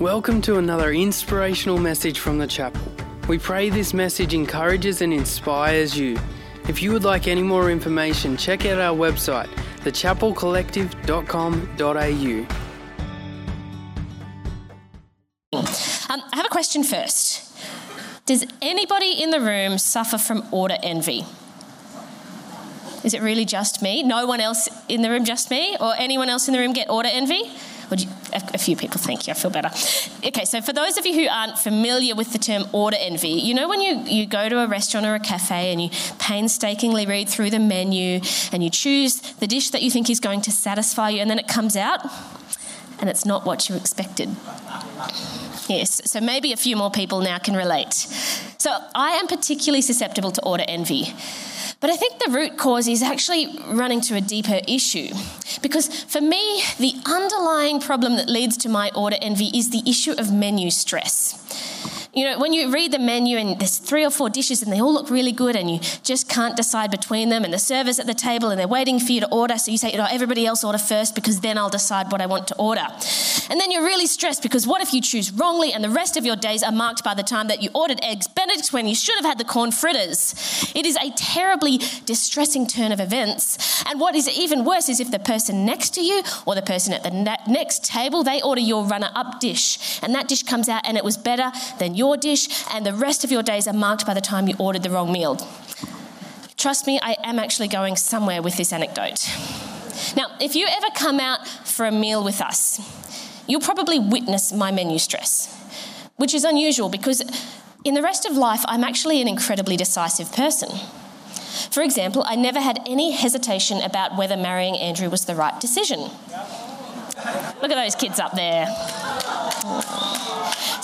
Welcome to another inspirational message from the chapel. We pray this message encourages and inspires you. If you would like any more information, check out our website, thechapelcollective.com.au. Um, I have a question first. Does anybody in the room suffer from order envy? Is it really just me? No one else in the room, just me? Or anyone else in the room get order envy? You, a, few people, thank you, I feel better. Okay, so for those of you who aren't familiar with the term order envy, you know when you, you go to a restaurant or a cafe and you painstakingly read through the menu and you choose the dish that you think is going to satisfy you, and then it comes out and it's not what you expected. Yes, so maybe a few more people now can relate. So I am particularly susceptible to order envy. But I think the root cause is actually running to a deeper issue. Because for me, the underlying problem that leads to my order envy is the issue of menu stress you know, when you read the menu and there's three or four dishes and they all look really good and you just can't decide between them, and the server's at the table and they're waiting for you to order, so you say, you know, everybody else order first because then I'll decide what I want to order. And then you're really stressed because what if you choose wrongly and the rest of your days are marked by the time that you ordered eggs Benedict when you should have had the corn fritters? It is a terribly distressing turn of events. And what is even worse is if the person next to you or the person at the next table, they order your runner up dish and that dish comes out and it was better than your your dish, and the rest of your days are marked by the time you ordered the wrong meal. Trust me, I am actually going somewhere with this anecdote. Now, if you ever come out for a meal with us, you'll probably witness my menu stress, which is unusual because in the rest of life, I'm actually an incredibly decisive person. For example, I never had any hesitation about whether marrying Andrew was the right decision. Look at those kids up there.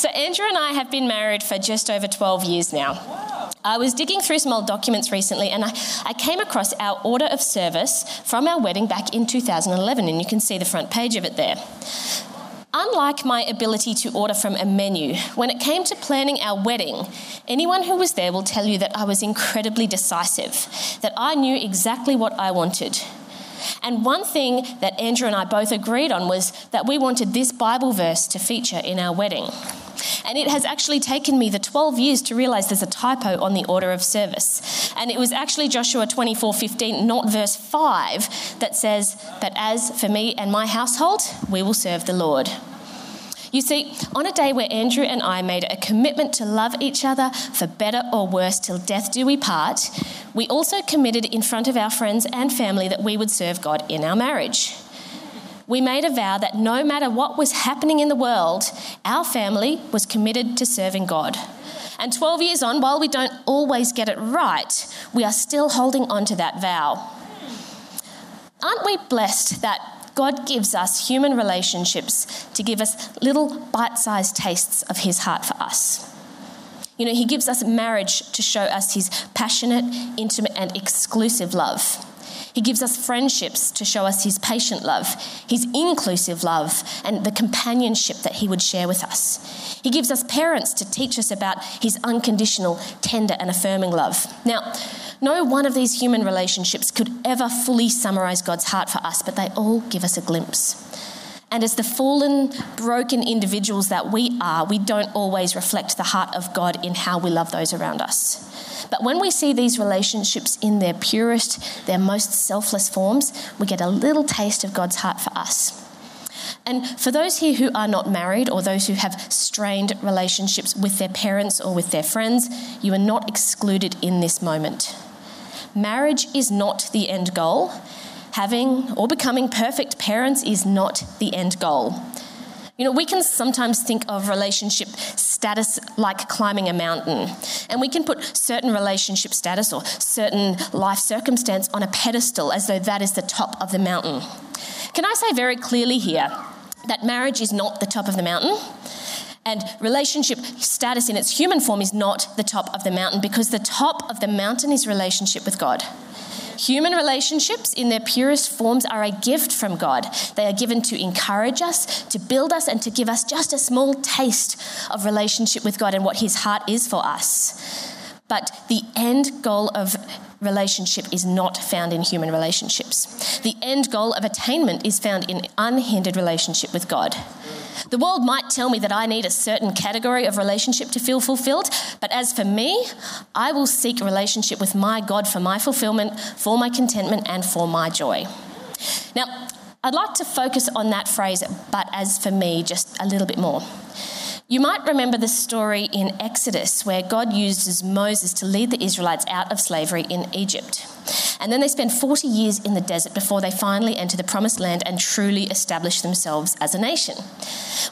So, Andrew and I have been married for just over 12 years now. I was digging through some old documents recently and I, I came across our order of service from our wedding back in 2011, and you can see the front page of it there. Unlike my ability to order from a menu, when it came to planning our wedding, anyone who was there will tell you that I was incredibly decisive, that I knew exactly what I wanted. And one thing that Andrew and I both agreed on was that we wanted this Bible verse to feature in our wedding. And it has actually taken me the 12 years to realize there's a typo on the order of service. And it was actually Joshua 24:15, not verse 5, that says, "But as for me and my household, we will serve the Lord." You see, on a day where Andrew and I made a commitment to love each other for better or worse till death do we part, we also committed in front of our friends and family that we would serve God in our marriage we made a vow that no matter what was happening in the world, our family was committed to serving God. And 12 years on, while we don't always get it right, we are still holding on to that vow. Aren't we blessed that God gives us human relationships to give us little bite sized tastes of His heart for us? You know, He gives us marriage to show us His passionate, intimate, and exclusive love. He gives us friendships to show us his patient love, his inclusive love, and the companionship that he would share with us. He gives us parents to teach us about his unconditional, tender, and affirming love. Now, no one of these human relationships could ever fully summarize God's heart for us, but they all give us a glimpse. And as the fallen, broken individuals that we are, we don't always reflect the heart of God in how we love those around us. But when we see these relationships in their purest, their most selfless forms, we get a little taste of God's heart for us. And for those here who are not married or those who have strained relationships with their parents or with their friends, you are not excluded in this moment. Marriage is not the end goal. Having or becoming perfect parents is not the end goal. You know, we can sometimes think of relationship status like climbing a mountain, and we can put certain relationship status or certain life circumstance on a pedestal as though that is the top of the mountain. Can I say very clearly here that marriage is not the top of the mountain? And relationship status in its human form is not the top of the mountain because the top of the mountain is relationship with God. Human relationships, in their purest forms, are a gift from God. They are given to encourage us, to build us, and to give us just a small taste of relationship with God and what His heart is for us. But the end goal of relationship is not found in human relationships. The end goal of attainment is found in unhindered relationship with God. The world might tell me that I need a certain category of relationship to feel fulfilled, but as for me, I will seek a relationship with my God for my fulfillment, for my contentment, and for my joy. Now, I'd like to focus on that phrase, but as for me, just a little bit more. You might remember the story in Exodus where God uses Moses to lead the Israelites out of slavery in Egypt. And then they spend 40 years in the desert before they finally enter the promised land and truly establish themselves as a nation.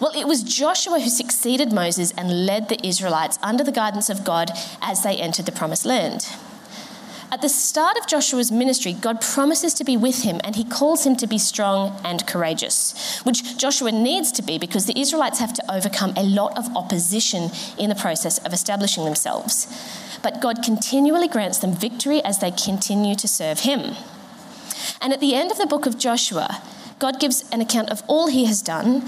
Well, it was Joshua who succeeded Moses and led the Israelites under the guidance of God as they entered the promised land. At the start of Joshua's ministry, God promises to be with him and he calls him to be strong and courageous, which Joshua needs to be because the Israelites have to overcome a lot of opposition in the process of establishing themselves. But God continually grants them victory as they continue to serve him. And at the end of the book of Joshua, God gives an account of all he has done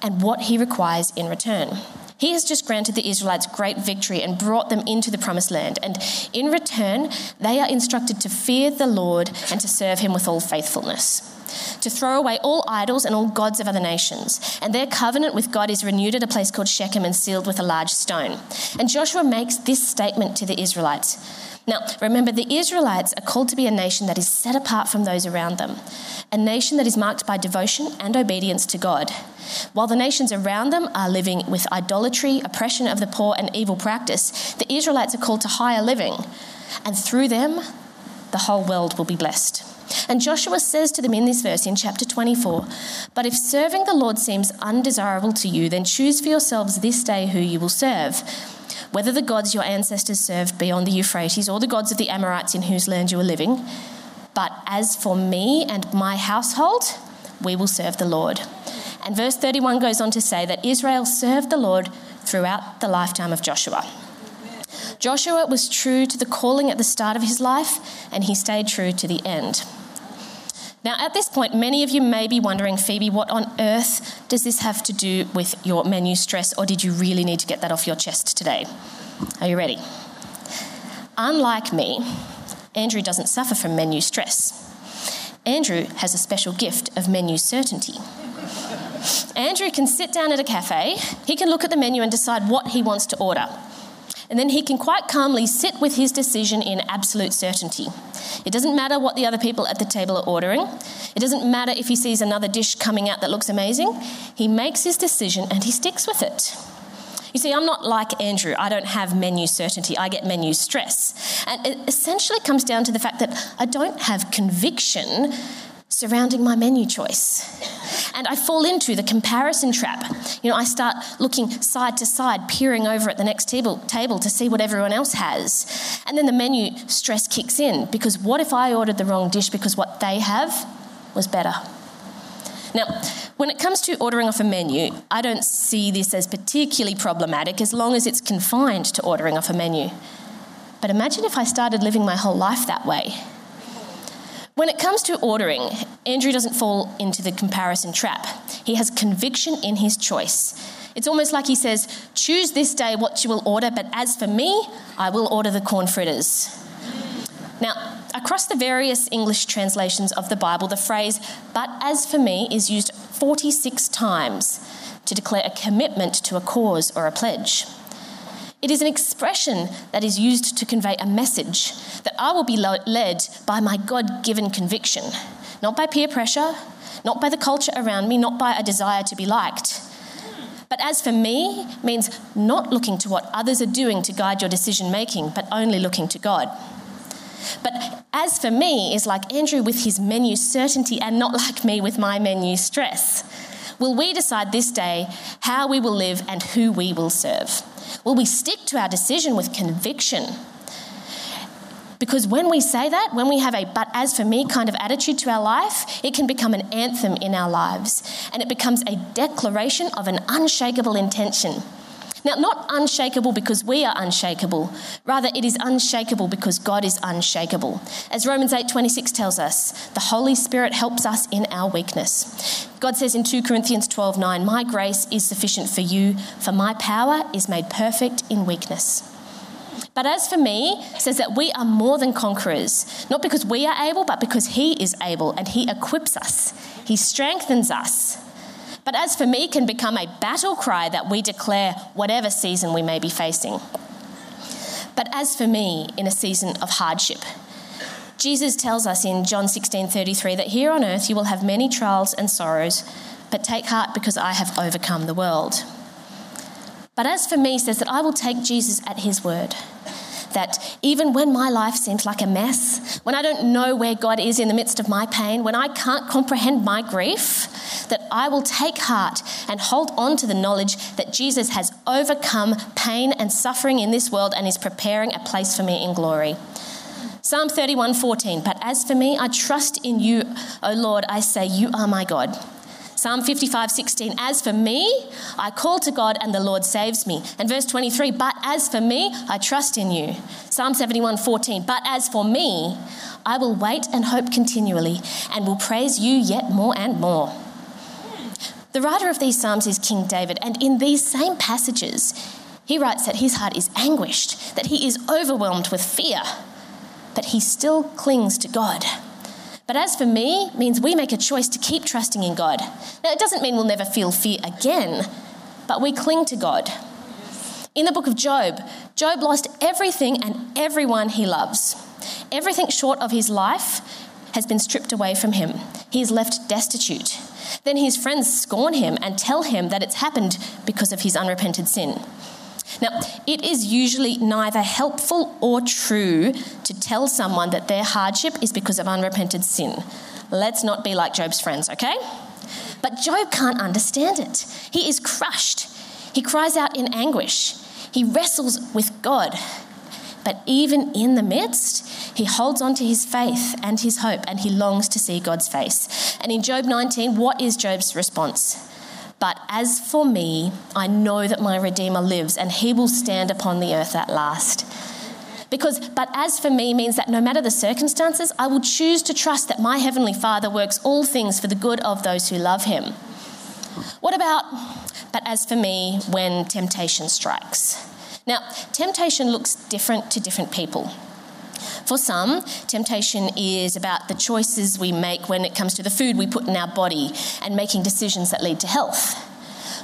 and what he requires in return. He has just granted the Israelites great victory and brought them into the promised land. And in return, they are instructed to fear the Lord and to serve him with all faithfulness. To throw away all idols and all gods of other nations. And their covenant with God is renewed at a place called Shechem and sealed with a large stone. And Joshua makes this statement to the Israelites now, remember, the Israelites are called to be a nation that is set apart from those around them, a nation that is marked by devotion and obedience to God. While the nations around them are living with idolatry, oppression of the poor, and evil practice, the Israelites are called to higher living, and through them, the whole world will be blessed. And Joshua says to them in this verse in chapter 24 But if serving the Lord seems undesirable to you, then choose for yourselves this day who you will serve whether the gods your ancestors served beyond the Euphrates or the gods of the Amorites in whose land you are living. But as for me and my household, we will serve the Lord. And verse 31 goes on to say that Israel served the Lord throughout the lifetime of Joshua. Joshua was true to the calling at the start of his life, and he stayed true to the end. Now, at this point, many of you may be wondering, Phoebe, what on earth does this have to do with your menu stress, or did you really need to get that off your chest today? Are you ready? Unlike me, Andrew doesn't suffer from menu stress. Andrew has a special gift of menu certainty. Andrew can sit down at a cafe, he can look at the menu and decide what he wants to order and then he can quite calmly sit with his decision in absolute certainty. It doesn't matter what the other people at the table are ordering, it doesn't matter if he sees another dish coming out that looks amazing. He makes his decision and he sticks with it. You see, I'm not like Andrew. I don't have menu certainty. I get menu stress. And it essentially comes down to the fact that I don't have conviction surrounding my menu choice. And I fall into the comparison trap. You know, I start looking side to side, peering over at the next table, table to see what everyone else has. And then the menu stress kicks in because what if I ordered the wrong dish because what they have was better? Now, when it comes to ordering off a menu, I don't see this as particularly problematic as long as it's confined to ordering off a menu. But imagine if I started living my whole life that way when it comes to ordering, Andrew doesn't fall into the comparison trap. He has conviction in his choice. It's almost like he says, Choose this day what you will order, but as for me, I will order the corn fritters. Now, across the various English translations of the Bible, the phrase, but as for me, is used 46 times to declare a commitment to a cause or a pledge. It is an expression that is used to convey a message that I will be led by my God given conviction, not by peer pressure, not by the culture around me, not by a desire to be liked. But as for me, means not looking to what others are doing to guide your decision making, but only looking to God. But as for me, is like Andrew with his menu certainty and not like me with my menu stress. Will we decide this day how we will live and who we will serve? Will we stick to our decision with conviction? Because when we say that, when we have a but as for me kind of attitude to our life, it can become an anthem in our lives and it becomes a declaration of an unshakable intention. Now, not unshakable because we are unshakable. Rather, it is unshakable because God is unshakable. As Romans 8:26 tells us, the Holy Spirit helps us in our weakness. God says in 2 Corinthians 12:9, "My grace is sufficient for you, for my power is made perfect in weakness." But as for me, says that we are more than conquerors, not because we are able, but because he is able and he equips us. He strengthens us. But as for me, can become a battle cry that we declare whatever season we may be facing. But as for me, in a season of hardship, Jesus tells us in John 16:33 that here on earth you will have many trials and sorrows, but take heart because I have overcome the world. But as for me, says that I will take Jesus at his word. That even when my life seems like a mess, when I don't know where God is in the midst of my pain, when I can't comprehend my grief, that I will take heart and hold on to the knowledge that Jesus has overcome pain and suffering in this world and is preparing a place for me in glory. Psalm 31:14 But as for me I trust in you O Lord I say you are my God Psalm 55, 16, as for me, I call to God and the Lord saves me. And verse 23, but as for me, I trust in you. Psalm 71, 14, but as for me, I will wait and hope continually and will praise you yet more and more. The writer of these Psalms is King David, and in these same passages, he writes that his heart is anguished, that he is overwhelmed with fear, but he still clings to God. But as for me, means we make a choice to keep trusting in God. Now, it doesn't mean we'll never feel fear again, but we cling to God. In the book of Job, Job lost everything and everyone he loves. Everything short of his life has been stripped away from him. He is left destitute. Then his friends scorn him and tell him that it's happened because of his unrepented sin. Now, it is usually neither helpful or true to tell someone that their hardship is because of unrepented sin. Let's not be like Job's friends, okay? But Job can't understand it. He is crushed. He cries out in anguish. He wrestles with God. But even in the midst, he holds on to his faith and his hope and he longs to see God's face. And in Job 19, what is Job's response? But as for me, I know that my Redeemer lives and he will stand upon the earth at last. Because, but as for me means that no matter the circumstances, I will choose to trust that my Heavenly Father works all things for the good of those who love him. What about, but as for me, when temptation strikes? Now, temptation looks different to different people. For some, temptation is about the choices we make when it comes to the food we put in our body and making decisions that lead to health.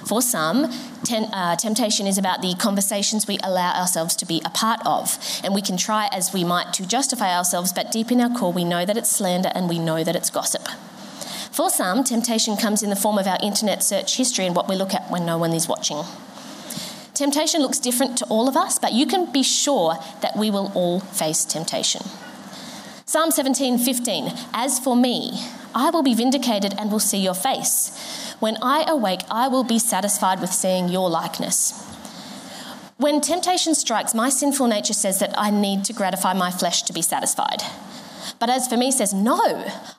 For some, ten, uh, temptation is about the conversations we allow ourselves to be a part of. And we can try as we might to justify ourselves, but deep in our core, we know that it's slander and we know that it's gossip. For some, temptation comes in the form of our internet search history and what we look at when no one is watching. Temptation looks different to all of us, but you can be sure that we will all face temptation. Psalm 17, 15. As for me, I will be vindicated and will see your face. When I awake, I will be satisfied with seeing your likeness. When temptation strikes, my sinful nature says that I need to gratify my flesh to be satisfied. But as for me, says, No,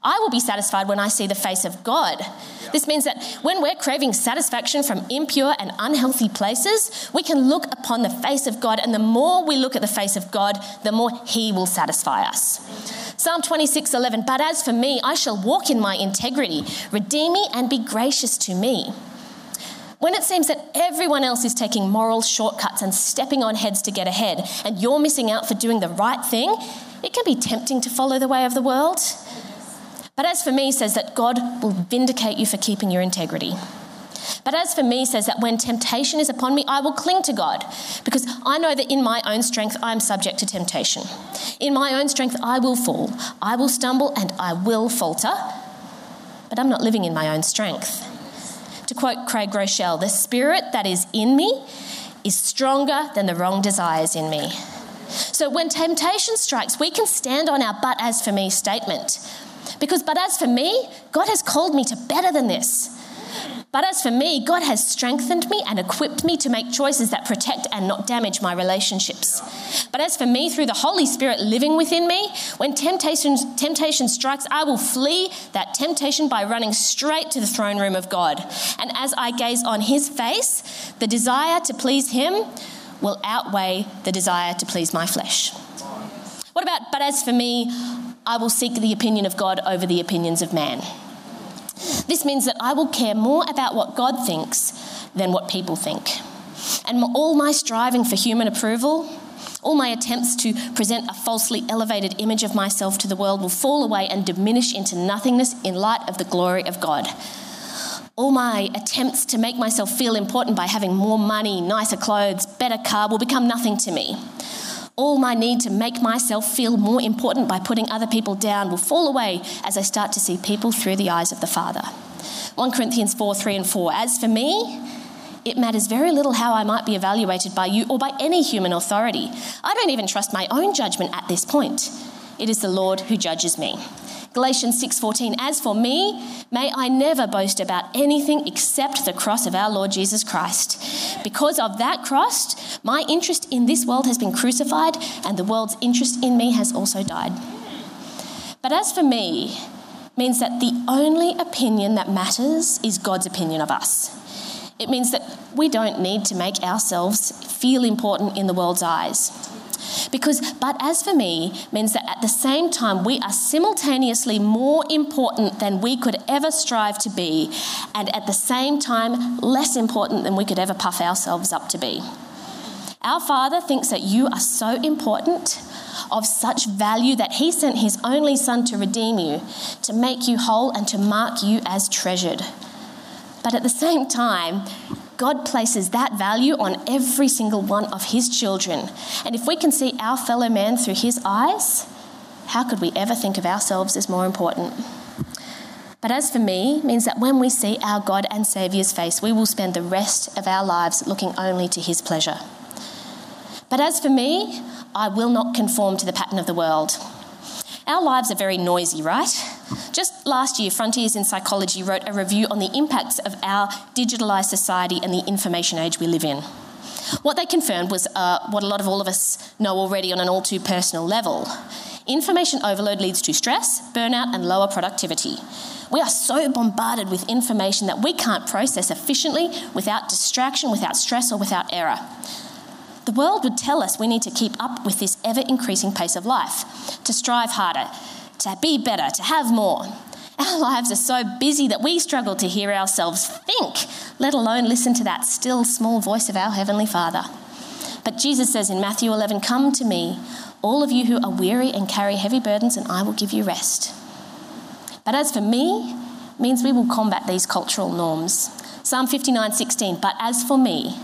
I will be satisfied when I see the face of God. This means that when we're craving satisfaction from impure and unhealthy places, we can look upon the face of God, and the more we look at the face of God, the more He will satisfy us. Psalm 26 11, But as for me, I shall walk in my integrity, redeem me and be gracious to me. When it seems that everyone else is taking moral shortcuts and stepping on heads to get ahead, and you're missing out for doing the right thing, it can be tempting to follow the way of the world. But as for me, says that God will vindicate you for keeping your integrity. But as for me, says that when temptation is upon me, I will cling to God, because I know that in my own strength I am subject to temptation. In my own strength I will fall, I will stumble, and I will falter. But I'm not living in my own strength. To quote Craig Groeschel, the spirit that is in me is stronger than the wrong desires in me. So when temptation strikes, we can stand on our but as for me statement. Because, but as for me, God has called me to better than this. But as for me, God has strengthened me and equipped me to make choices that protect and not damage my relationships. But as for me, through the Holy Spirit living within me, when temptation, temptation strikes, I will flee that temptation by running straight to the throne room of God. And as I gaze on His face, the desire to please Him will outweigh the desire to please my flesh. What about, but as for me, I will seek the opinion of God over the opinions of man. This means that I will care more about what God thinks than what people think. And all my striving for human approval, all my attempts to present a falsely elevated image of myself to the world will fall away and diminish into nothingness in light of the glory of God. All my attempts to make myself feel important by having more money, nicer clothes, better car will become nothing to me. All my need to make myself feel more important by putting other people down will fall away as I start to see people through the eyes of the Father. 1 Corinthians 4 3 and 4. As for me, it matters very little how I might be evaluated by you or by any human authority. I don't even trust my own judgment at this point. It is the Lord who judges me. Galatians 6:14 As for me may I never boast about anything except the cross of our Lord Jesus Christ because of that cross my interest in this world has been crucified and the world's interest in me has also died but as for me means that the only opinion that matters is God's opinion of us it means that we don't need to make ourselves feel important in the world's eyes. Because, but as for me, means that at the same time, we are simultaneously more important than we could ever strive to be, and at the same time, less important than we could ever puff ourselves up to be. Our Father thinks that you are so important, of such value, that He sent His only Son to redeem you, to make you whole, and to mark you as treasured. But at the same time, God places that value on every single one of His children. And if we can see our fellow man through His eyes, how could we ever think of ourselves as more important? But as for me, means that when we see our God and Saviour's face, we will spend the rest of our lives looking only to His pleasure. But as for me, I will not conform to the pattern of the world. Our lives are very noisy, right? Just last year, Frontiers in Psychology wrote a review on the impacts of our digitalised society and the information age we live in. What they confirmed was uh, what a lot of all of us know already on an all too personal level. Information overload leads to stress, burnout, and lower productivity. We are so bombarded with information that we can't process efficiently without distraction, without stress, or without error. The world would tell us we need to keep up with this ever increasing pace of life, to strive harder, to be better, to have more. Our lives are so busy that we struggle to hear ourselves think, let alone listen to that still small voice of our Heavenly Father. But Jesus says in Matthew 11, Come to me, all of you who are weary and carry heavy burdens, and I will give you rest. But as for me, means we will combat these cultural norms. Psalm 59 16, But as for me,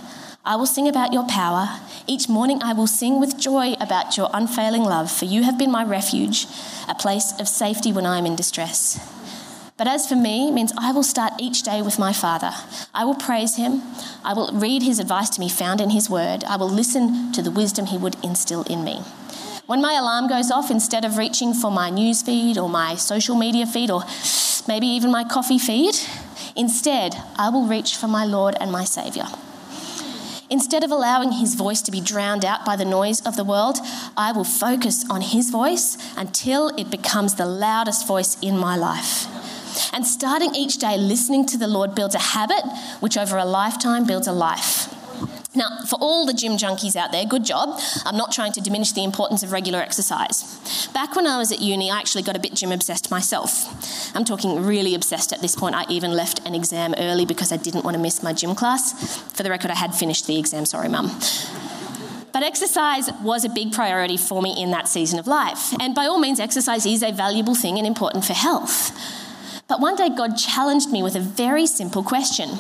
I will sing about your power. Each morning I will sing with joy about your unfailing love, for you have been my refuge, a place of safety when I am in distress. But as for me, means I will start each day with my Father. I will praise him. I will read his advice to me found in his word. I will listen to the wisdom he would instill in me. When my alarm goes off, instead of reaching for my news feed or my social media feed or maybe even my coffee feed, instead I will reach for my Lord and my Saviour. Instead of allowing his voice to be drowned out by the noise of the world, I will focus on his voice until it becomes the loudest voice in my life. And starting each day listening to the Lord builds a habit, which over a lifetime builds a life. Now, for all the gym junkies out there, good job. I'm not trying to diminish the importance of regular exercise. Back when I was at uni, I actually got a bit gym obsessed myself. I'm talking really obsessed at this point. I even left an exam early because I didn't want to miss my gym class. For the record, I had finished the exam, sorry, mum. But exercise was a big priority for me in that season of life. And by all means, exercise is a valuable thing and important for health. But one day, God challenged me with a very simple question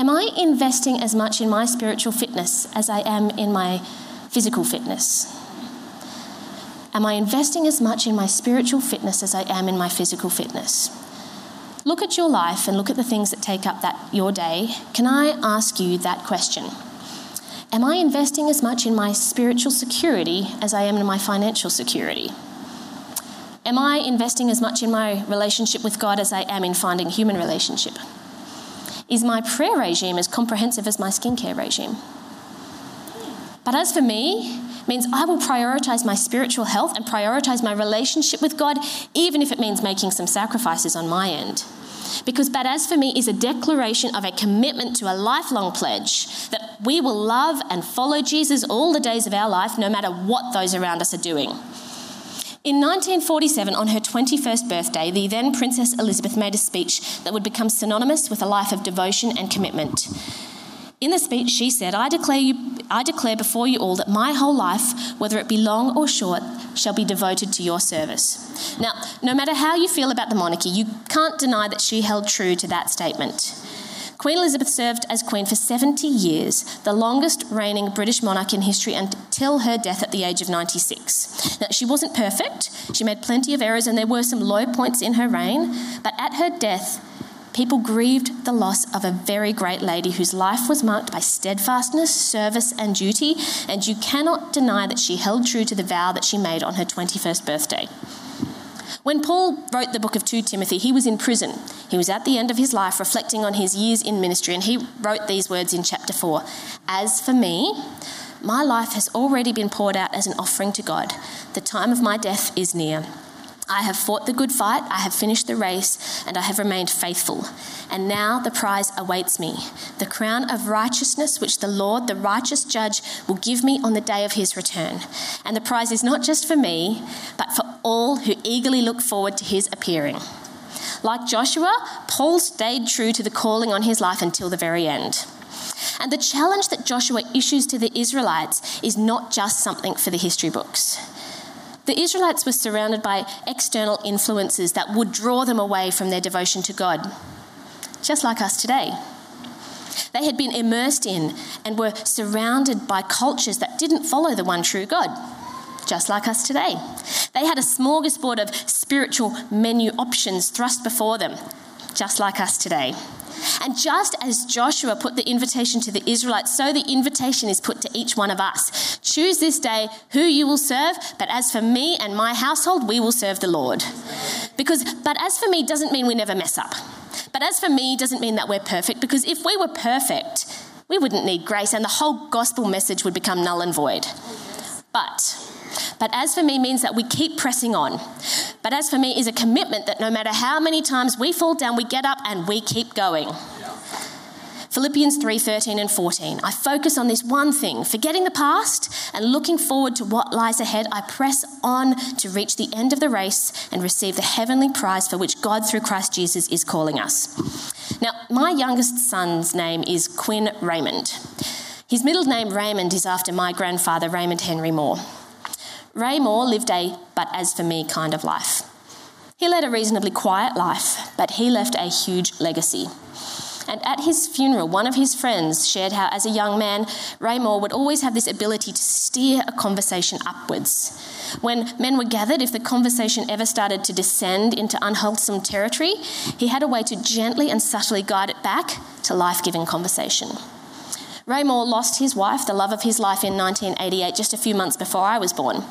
Am I investing as much in my spiritual fitness as I am in my physical fitness? Am I investing as much in my spiritual fitness as I am in my physical fitness? Look at your life and look at the things that take up that your day. Can I ask you that question? Am I investing as much in my spiritual security as I am in my financial security? Am I investing as much in my relationship with God as I am in finding human relationship? Is my prayer regime as comprehensive as my skincare regime? But as for me, means I will prioritize my spiritual health and prioritize my relationship with God, even if it means making some sacrifices on my end. Because but as for me is a declaration of a commitment to a lifelong pledge that we will love and follow Jesus all the days of our life, no matter what those around us are doing. In 1947, on her 21st birthday, the then Princess Elizabeth made a speech that would become synonymous with a life of devotion and commitment. In the speech, she said, I declare, you, I declare before you all that my whole life, whether it be long or short, shall be devoted to your service. Now, no matter how you feel about the monarchy, you can't deny that she held true to that statement. Queen Elizabeth served as Queen for 70 years, the longest reigning British monarch in history until her death at the age of 96. Now, she wasn't perfect, she made plenty of errors, and there were some low points in her reign, but at her death, people grieved the loss of a very great lady whose life was marked by steadfastness, service, and duty, and you cannot deny that she held true to the vow that she made on her 21st birthday. When Paul wrote the book of 2 Timothy, he was in prison. He was at the end of his life reflecting on his years in ministry, and he wrote these words in chapter 4 As for me, my life has already been poured out as an offering to God. The time of my death is near. I have fought the good fight, I have finished the race, and I have remained faithful. And now the prize awaits me the crown of righteousness, which the Lord, the righteous judge, will give me on the day of his return. And the prize is not just for me, but for all who eagerly look forward to his appearing. Like Joshua, Paul stayed true to the calling on his life until the very end. And the challenge that Joshua issues to the Israelites is not just something for the history books. The Israelites were surrounded by external influences that would draw them away from their devotion to God, just like us today. They had been immersed in and were surrounded by cultures that didn't follow the one true God, just like us today. They had a smorgasbord of spiritual menu options thrust before them, just like us today. And just as Joshua put the invitation to the Israelites, so the invitation is put to each one of us. Choose this day who you will serve, but as for me and my household, we will serve the Lord. Because, but as for me doesn't mean we never mess up. But as for me doesn't mean that we're perfect, because if we were perfect, we wouldn't need grace and the whole gospel message would become null and void. But but as for me means that we keep pressing on. But as for me is a commitment that no matter how many times we fall down, we get up and we keep going. Philippians 3:13 and 14. I focus on this one thing, forgetting the past and looking forward to what lies ahead. I press on to reach the end of the race and receive the heavenly prize for which God through Christ Jesus is calling us. Now, my youngest son's name is Quinn Raymond. His middle name Raymond is after my grandfather Raymond Henry Moore. Ray Moore lived a but as for me kind of life. He led a reasonably quiet life, but he left a huge legacy. And at his funeral, one of his friends shared how, as a young man, Ray Moore would always have this ability to steer a conversation upwards. When men were gathered, if the conversation ever started to descend into unwholesome territory, he had a way to gently and subtly guide it back to life giving conversation. Ray Moore lost his wife, the love of his life, in 1988, just a few months before I was born.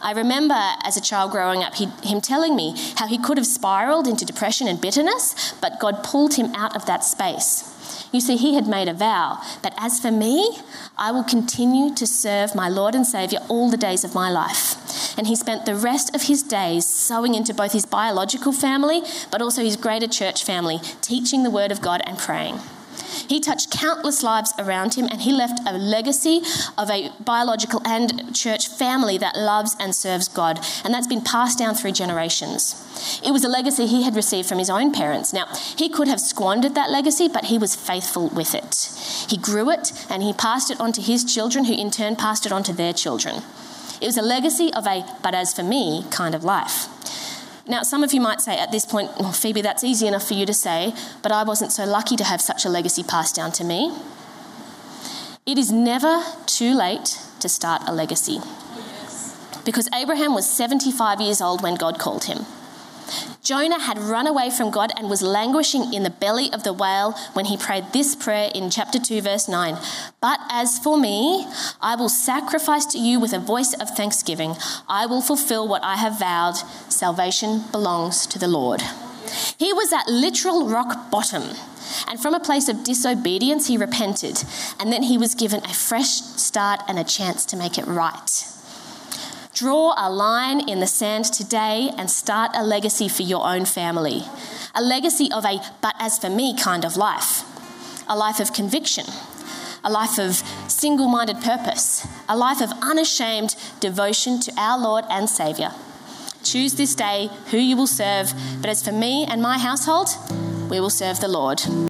I remember as a child growing up, he, him telling me how he could have spiraled into depression and bitterness, but God pulled him out of that space. You see, he had made a vow that as for me, I will continue to serve my Lord and Saviour all the days of my life. And he spent the rest of his days sowing into both his biological family, but also his greater church family, teaching the Word of God and praying. He touched countless lives around him and he left a legacy of a biological and church family that loves and serves God. And that's been passed down through generations. It was a legacy he had received from his own parents. Now, he could have squandered that legacy, but he was faithful with it. He grew it and he passed it on to his children, who in turn passed it on to their children. It was a legacy of a but as for me kind of life. Now, some of you might say at this point, well, Phoebe, that's easy enough for you to say, but I wasn't so lucky to have such a legacy passed down to me. It is never too late to start a legacy. Because Abraham was 75 years old when God called him. Jonah had run away from God and was languishing in the belly of the whale when he prayed this prayer in chapter 2, verse 9. But as for me, I will sacrifice to you with a voice of thanksgiving. I will fulfill what I have vowed. Salvation belongs to the Lord. He was at literal rock bottom. And from a place of disobedience, he repented. And then he was given a fresh start and a chance to make it right. Draw a line in the sand today and start a legacy for your own family. A legacy of a but as for me kind of life. A life of conviction. A life of single minded purpose. A life of unashamed devotion to our Lord and Saviour. Choose this day who you will serve, but as for me and my household, we will serve the Lord.